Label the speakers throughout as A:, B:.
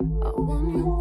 A: I want you.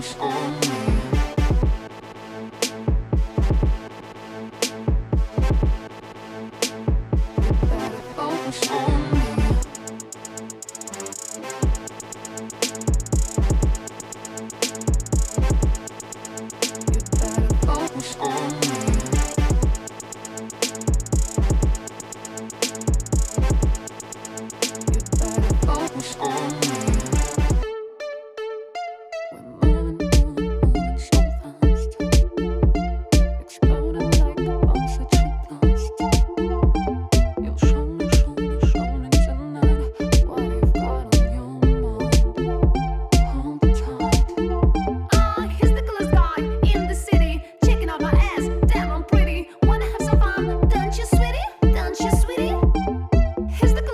A: was all me.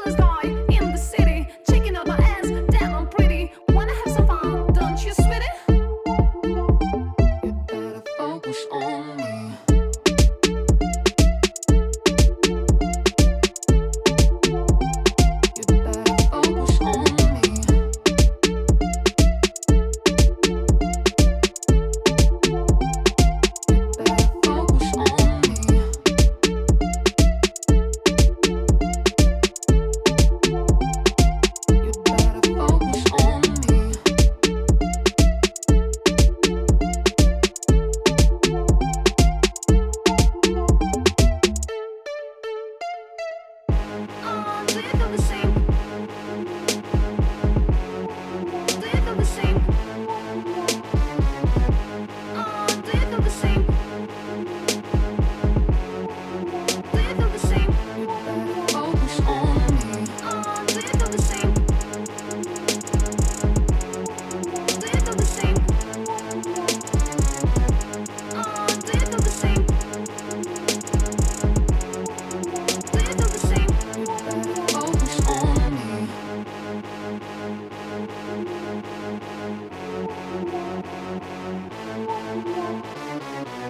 A: Let's go.